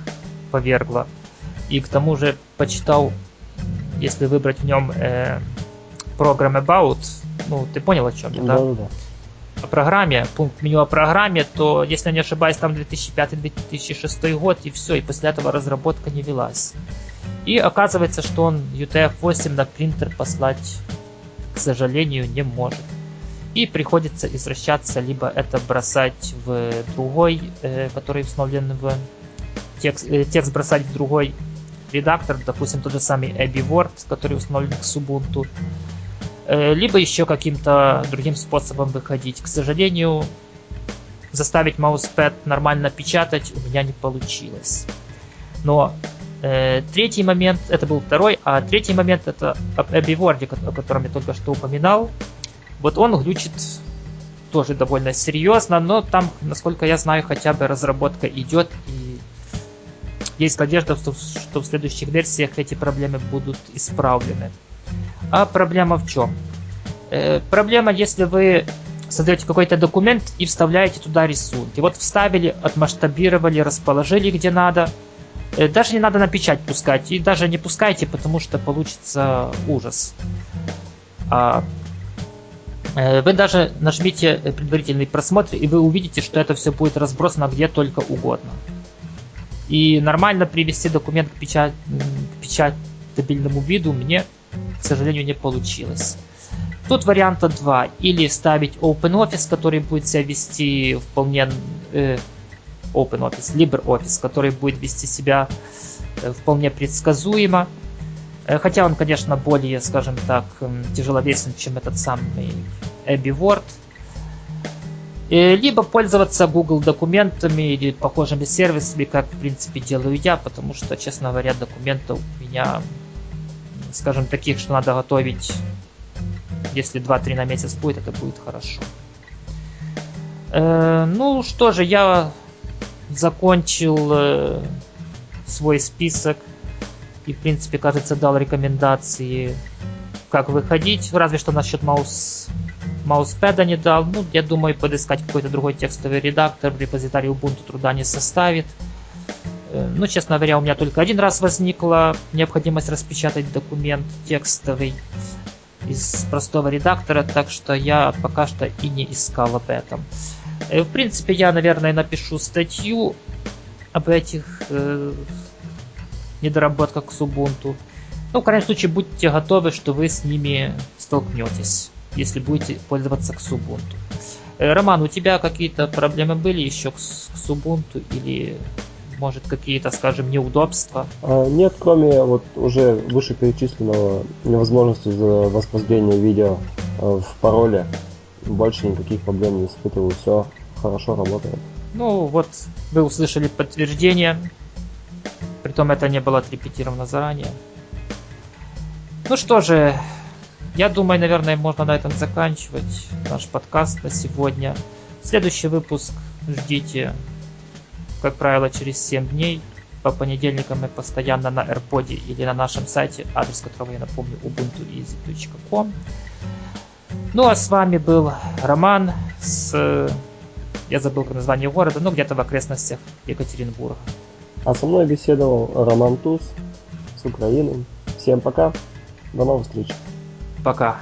повергло. И к тому же почитал, если выбрать в нем э, Program About, ну, ты понял о чем я, да? Да, да. О программе, пункт меню о программе, то, если я не ошибаюсь, там 2005-2006 год, и все, и после этого разработка не велась. И оказывается, что он UTF-8 на принтер послать, к сожалению, не может. И приходится извращаться, либо это бросать в другой, э, который установлен в текст, э, текст бросать в другой редактор, допустим, тот же самый Abbey Word, который установлен к Ubuntu, э, либо еще каким-то другим способом выходить. К сожалению, заставить Mousepad нормально печатать у меня не получилось. Но Э, третий момент, это был второй, а третий момент это об Abbey Word, о котором я только что упоминал. Вот он глючит тоже довольно серьезно, но там, насколько я знаю, хотя бы разработка идет и есть надежда, что, что в следующих версиях эти проблемы будут исправлены. А проблема в чем? Э, проблема, если вы создаете какой-то документ и вставляете туда рисунки. Вот вставили, отмасштабировали, расположили где надо – Э, даже не надо на печать пускать. И даже не пускайте, потому что получится ужас. А, э, вы даже нажмите предварительный просмотр, и вы увидите, что это все будет разбросано где только угодно. И нормально привести документ к, печать, к печатабельному виду мне, к сожалению, не получилось. Тут варианта два. Или ставить OpenOffice, который будет себя вести вполне э, OpenOffice, LibreOffice, который будет вести себя э, вполне предсказуемо. Э, хотя он, конечно, более, скажем так, тяжеловесен, чем этот самый Abbey Word. Э, либо пользоваться Google документами или похожими сервисами, как, в принципе, делаю я, потому что, честно говоря, документов у меня, скажем, таких, что надо готовить, если 2-3 на месяц будет, это будет хорошо. Ну что же, я закончил э, свой список и, в принципе, кажется, дал рекомендации, как выходить. Разве что насчет маус мауспеда не дал. Ну, я думаю, подыскать какой-то другой текстовый редактор в репозитории Ubuntu труда не составит. Э, ну, честно говоря, у меня только один раз возникла необходимость распечатать документ текстовый из простого редактора, так что я пока что и не искал об этом. Э, в принципе, я, наверное, напишу статью об этих э, недоработках с Ubuntu. Ну, в крайнем случае, будьте готовы, что вы с ними столкнетесь, если будете пользоваться к Ubuntu. Э, Роман, у тебя какие-то проблемы были еще с, с Ubuntu или может какие-то, скажем, неудобства? А, нет, кроме вот уже вышеперечисленного невозможности воспроизведения видео э, в пароле больше никаких проблем не испытывал, все хорошо работает. Ну вот, вы услышали подтверждение, притом это не было отрепетировано заранее. Ну что же, я думаю, наверное, можно на этом заканчивать наш подкаст на сегодня. Следующий выпуск ждите, как правило, через 7 дней. По понедельникам мы постоянно на AirPod или на нашем сайте, адрес которого я напомню, ubuntueasy.com. Ну а с вами был Роман с... Я забыл название города, но где-то в окрестностях Екатеринбурга. А со мной беседовал Роман Туз с Украины. Всем пока. До новых встреч. Пока.